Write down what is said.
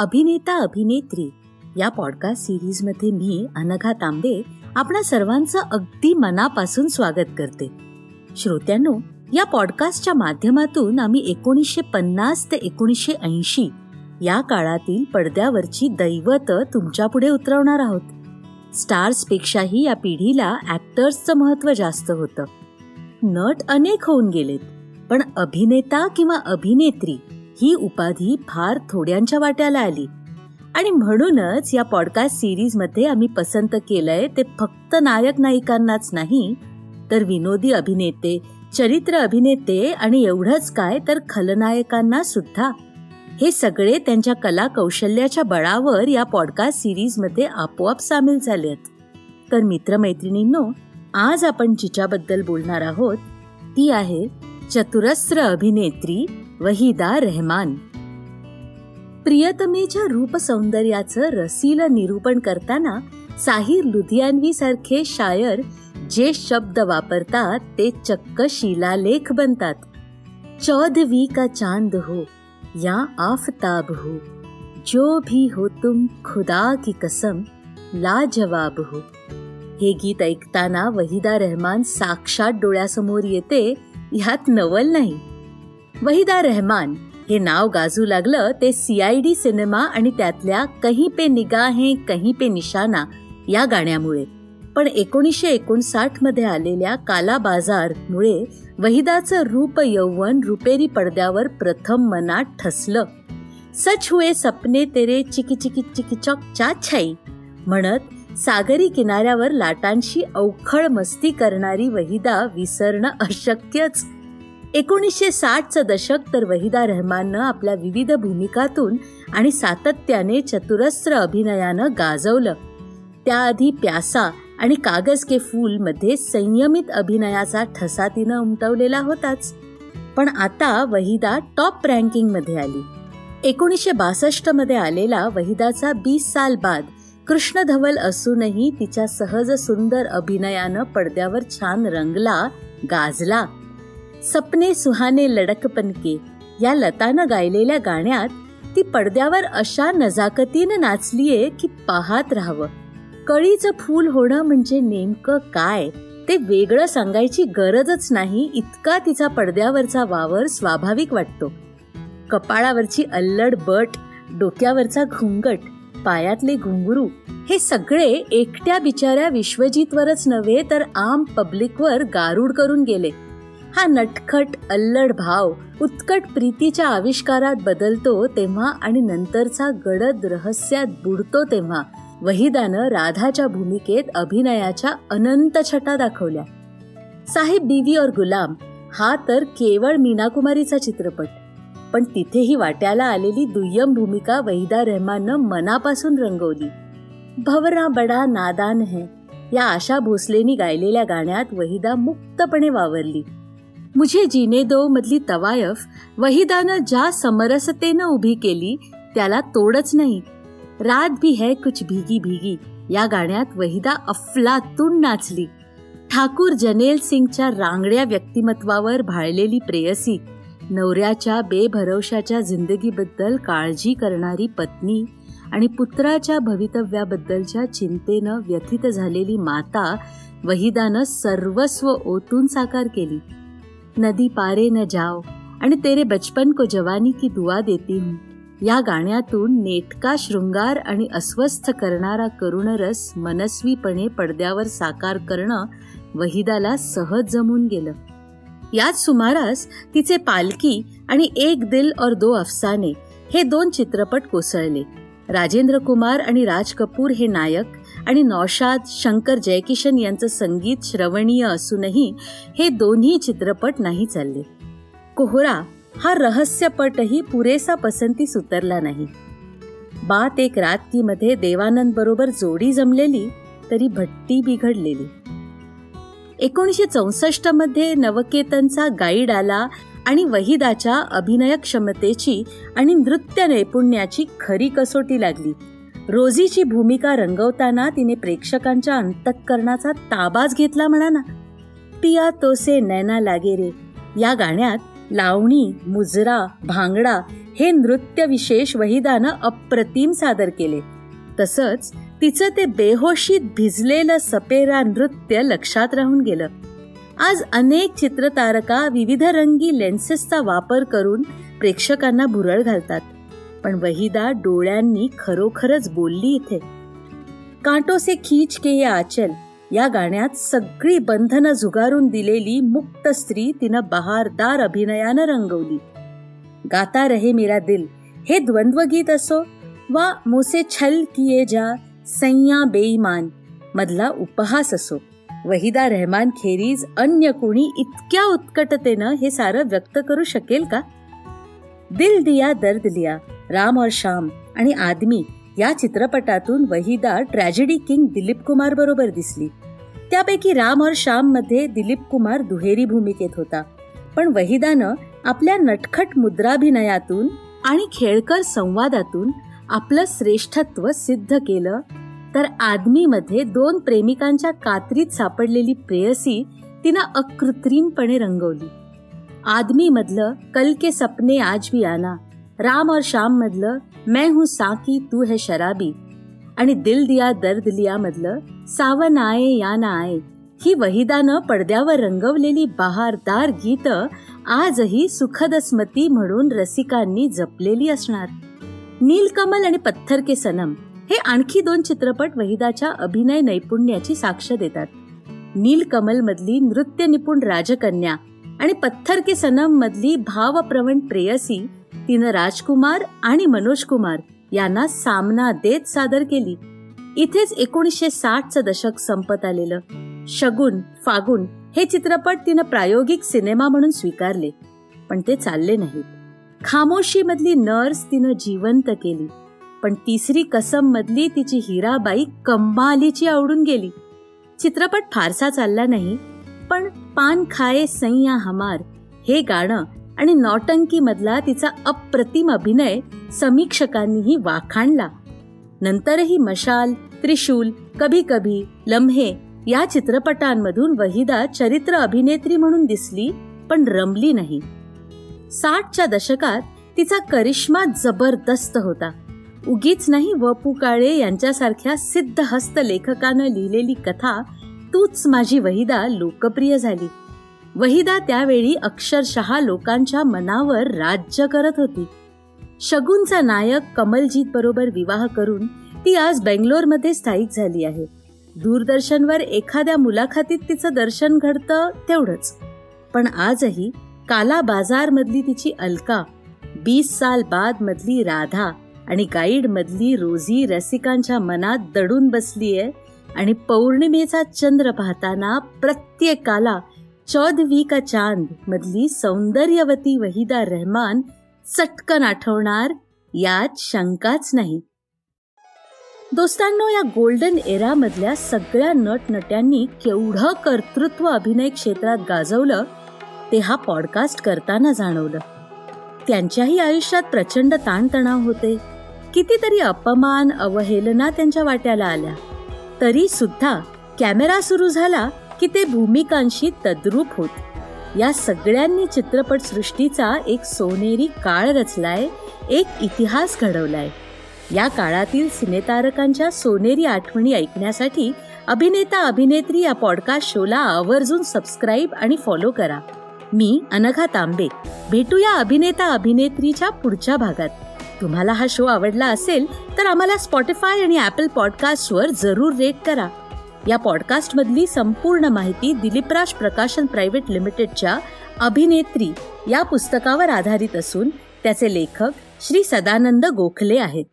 अभिनेता अभिनेत्री या पॉडकास्ट सिरीजमध्ये मी अनघा तांबे आपणा सर्वांचं अगदी मनापासून स्वागत करते. श्रोत्यांनो या पॉडकास्टच्या माध्यमातून आम्ही एकोणीसशे पन्नास ते एकोणीसशे ऐंशी या काळातील पडद्यावरची दैवत तुमच्यापुढे उतरवणार आहोत. स्टार्सपेक्षाही या पिढीला ऍक्टर्सचं महत्त्व जास्त होतं. नट अनेक होऊन गेलेत पण अभिनेता किंवा अभिनेत्री ही उपाधी फार थोड्यांच्या वाट्याला आली. आणि म्हणूनच या पॉडकास्ट सिरीजमध्ये आम्ही पसंत केलंय ते फक्त नायक नायिकांनाच नाही तर विनोदी अभिनेते चरित्र अभिनेते आणि एवढंच काय तर खलनायकांना सुद्धा. हे सगळे त्यांच्या कला कौशल्याच्या बळावर या पॉडकास्ट सिरीजमध्ये आपोआप सामील झालेत तर मित्रमैत्रिणींनो आज आपण जिच्याबद्दल बोलणार आहोत ती आहे चतुरस्र अभिनेत्री वहिदा रहमान. प्रियतमेच्या रूप सौंदर्याचं रसील निरूपण करताना साहिर लुधियानवी सारखे शायर जे शब्द वापरतात ते चक्क शिलालेख बनतात. चौदवी का चांद हो या आफताब हो. जो भी हो तुम खुदा की कसम लाजवाब हो. हे गीत ऐकताना वहिदा रहमान साक्षात डोळ्यासमोर येते ह्यात नवल नाही. वहिदा रहमान. हे नाव गाजू लागलं ते सीआयडी सिनेमा आणि त्यातल्या कहीं पे निगाहे कहीं पे निशाना या गाण्यामुळे. पण एकोणीसशे एकोणसाठमध्ये आलेल्या काला बाजार मुळे वहिदाचं रूप यौवन रुपेरी पडद्यावर प्रथम मनात ठसलं. सच हुए सपने तेरे चिकी चिकी चिकी चॉक चा छाई. म्हणत सागरी किनाऱ्यावर लाटांशी अवखळ मस्ती करणारी वहिदा विसरणं अशक्यच. एकोणीसशे साठचं दशक तर वहिदा रहमाननं आपल्या विविध भूमिकातून आणि सातत्याने चतुरस्र अभिनयानं गाजवलं. त्याआधी प्यासा आणि कागज के फूल मध्ये संयमित अभिनयाचा ठसा तिनं उमटवलेला होताच. पण आता वहिदा टॉप रँकिंगमध्ये आली. एकोणीसशे बासष्टमध्ये आलेला वहिदाचा बीस साल बाद कृष्ण धवल असूनही तिच्या सहज सुंदर अभिनयानं पडद्यावर छान रंगला गाजला. सपने सुहाने लडकपन के. या लतानं गायलेल्या गाण्यात ती पडद्यावर अशा नजाकतीनं नाचलीये की पाहत राहावं. कळीचं फूल होणं म्हणजे नेमकं काय? ते वेगळं सांगायची गरजच नाही इतका तिचा पडद्यावरचा वावर स्वाभाविक वाटतो. कपाळावरची अल्लड बट डोक्यावरचा घुंगट पायातले घुंगरू हे सगळे एकट्या बिचाऱ्या विश्वजीतवरच नव्हे तर आम पब्लिकवर गारूड करून गेले. हा नटखट अल्लड भाव उत्कट प्रीतीच्या आविष्कारात बदलतो तेव्हा आणि नंतरचा गडद रहस्यात बुडतो तेव्हा. वहिदानं राधाच्या भूमिकेत अभिनयाच्या अनंत छटा दाखवल्या. साहेब बीवी और गुलाम हा तर केवळ मीनाकुमारीचा चित्रपट. पण तिथेही वाट्याला आलेली दुय्यम भूमिका वहिदा रहमाननं मनापासून रंगवली. भवरा बडा नादान है या आशा भोसलेनी गायलेल्या गाण्यात वहिदा मुक्तपणे वावरली. मुझे जीने दो मधली तवायफ. वहिदानं ज्या समरसतेनं उभी केली त्याला तोडच नाही. रात भी है कुछ भीगी भीगी. या गाण्यात वहिदा अफलातून नाचली. ठाकूर जनेल सिंगच्या रांगड्या व्यक्तिमत्वावर भाळलेली प्रेयसी नवऱ्याच्या बेभरवशाच्या जिंदगीबद्दल काळजी करणारी पत्नी आणि पुत्राच्या भवितव्याबद्दलच्या चिंतेनं व्यथित झालेली माता वहिदानं सर्वस्व ओतून साकार केली. नदी पारे न जाओ आणि तेरे बचपन को जवानी की दुआ देती हूँ. या गाण्यातून नेटका शृंगार आणि अस्वस्थ करणारा करुणरस मनस्वीपणे पडद्यावर साकार करणं वहिदाला सहज जमून गेलं. याच सुमारास तिचे पालकी आणि एक दिल और दो अफसाने हे दोन चित्रपट कोसळले. राजेंद्र कुमार आणि राज कपूर हे नायक आणि नौशाद शंकर जयकिशन यांचं संगीत श्रवणीय असूनही हे दोन्ही चित्रपट नाही चालले. कोहरा हा रहस्यपटही पुरेसा पसंतीस उतरला नाही. बात एक रात मध्ये देवानंद बरोबर जोडी जमलेली तरी भट्टी बिघडलेली. एकोणीसशे चौसष्टमध्ये नवकेतनचा गाईड आला आणि वहिदाच्या अभिनय क्षमतेची आणि नृत्य नैपुण्याची खरी कसोटी लागली. रोजीची भूमिका रंगवताना तिने प्रेक्षकांच्या अंतःकरणाचा ताबाच घेतला म्हणा ना पिया तोसे नैना लागे रे. या गाण्यात लावणी मुजरा भांगडा हे नृत्य विशेष वहिदानं अप्रतिम सादर केले. तसंच तिचं ते बेहोशीत भिजलेलं सपेरा नृत्य लक्षात राहून गेलं. आज अनेक चित्रतारका विविध रंगी लेन्सेसचा वापर करून प्रेक्षकांना भुरळ घालतात. पण वहिदा डोळ्यांनी खरोखरच बोलली इथे. कांटो से खीच के ये आचल या गाण्यात सगळी बंधनं झुगारून दिलेली मुक्त स्त्री तिनं बहारदार अभिनयानं रंगवली. गाता रहे मेरा दिल हे द्वंद्वगीत असो वा मोसे छल किये जा सैया बेईमान मधला उपहास असो. वहिदा रहमान खेरीज अन्य कोणी इतक्या उत्कटतेनं हे सारं व्यक्त करू शकेल का? दिल दिया दर्द लिया राम और श्याम आणि आदमी या चित्रपटातून वहिदा ट्रॅजेडी किंग दिलीप कुमार बरोबर दिसली. त्यापैकी राम और श्याममध्ये दिलीप कुमार दुहेरी भूमिकेत होता. पण वहिदानं आपल्या नटखट मुद्राभिनयातून आणि खेळकर संवादातून आपलं श्रेष्ठत्व सिद्ध केलं तर आदमीमध्ये दोन प्रेमिकांच्या कात्रीत सापडलेली प्रेयसी तिनं अकृत्रिमपणे रंगवली. आदमी मधलं कल के सपने आज भी आना राम और श्याम मधलं मैं हूं साकी तू है शराबी. आणि दिल दिया दर्द लिया मधलं सावन आये या ना आये ही वहिदानं पडद्यावर रंगवलेली बहारदार गीत आजही सुखद स्मती म्हणून रसिकांनी जपलेली असणार. नीलकमल आणि पत्थर के सनम हे आणखी दोन चित्रपट वहिदाच्या अभिनय नैपुण्याची साक्ष देतात. नीलकमल मधली नृत्य निपुण राजकन्या आणि पत्थर के सनम मधली भावप्रवण प्रेयसी तिनं राजकुमार आणि मनोज कुमार यांना सामना देत सादर केली. इथेच एकोणीसशे साठचं दशक संपत आलेलं. शगुन फागुन हे चित्रपट तिनं प्रायोगिक सिनेमा म्हणून स्वीकारले पण ते चालले नाहीत. खामोशी मधली नर्स तिनं जिवंत केली पण तिसरी कसम मधली तिची हिराबाई कंबालीची आवडून गेली. चित्रपट फारसा चालला नाही पण पान खाये सैया हमार हे गाणं आणि नौटंकीमधला तिचा अप्रतिम अभिनय समीक्षकांनीही वाखाणला. नंतरही मशाल त्रिशूल कभी कभी लम्हे या चित्रपटांमधून वहिदा चरित्र अभिनेत्री म्हणून दिसली पण रमली नाही. साठच्या दशकात तिचा करिश्मा जबरदस्त होता. उगीच नाही वपू काळे यांच्यासारख्या सिद्ध हस्त लेखकानं लिहिलेली कथा तूच माझी वहिदा लोकप्रिय झाली. वहिदा त्यावेळी अक्षरशः लोकांच्या मनावर राज्य करत होती. शगुनचा नायक कमलजीत बरोबर विवाह करून ती आज बेंगलोरमध्ये स्थायिक झाली आहे. दूरदर्शनवर एखाद्या मुलाखतीत तिचं दर्शन घडतं तेवढंच. पण आजही काला बाजार मधली तिची अलका बीस साल बाद मधली राधा आणि गाईड मधली रोजी रसिकांच्या मनात दडून बसलीये आणि पौर्णिमेचा चंद्र पाहताना प्रत्येकाला चौदवी का चांद मधली सौंदर्यवती वहिदा रहमान चटकन आठवणार यात शंकाच नाही. दोस्तांनो या गोल्डन एरा मधल्या सगळ्या नटनट्यांनी केवढं कर्तृत्व अभिनय क्षेत्रात गाजवलं ते हा पॉडकास्ट करताना जाणवलं. त्यांच्याही आयुष्यात प्रचंड ताणतणाव होते. कितीतरी अपमान अवहेलना त्यांच्या वाट्याला आल्या. तरी सुद्धा कॅमेरा सुरू झाला की ते भूमिकांशी तद्रूप होत. या सगळ्यांनी चित्रपट सृष्टीचा एक सोनेरी काळ रचलाय एक इतिहास घडवलाय. या काळातील सिनेतारकांच्या सोनेरी आठवणी ऐकण्यासाठी अभिनेता अभिनेत्री या पॉडकास्ट शोला आवर्जून सबस्क्राईब आणि फॉलो करा. मी अनघा तांबे. भेटूया अभिनेता अभिनेत्रीच्या पुढच्या भागात. तुम्हाला हा शो आवडला असेल तर आम्हाला स्पॉटीफाय आणि ऍपल पॉडकास्टवर जरूर रेट करा. या पॉडकास्टमधली संपूर्ण माहिती दिलीपराज प्रकाशन प्रायव्हेट लिमिटेडच्या अभिनेत्री या पुस्तकावर आधारित असून त्याचे लेखक श्री सदानंद गोखले आहेत.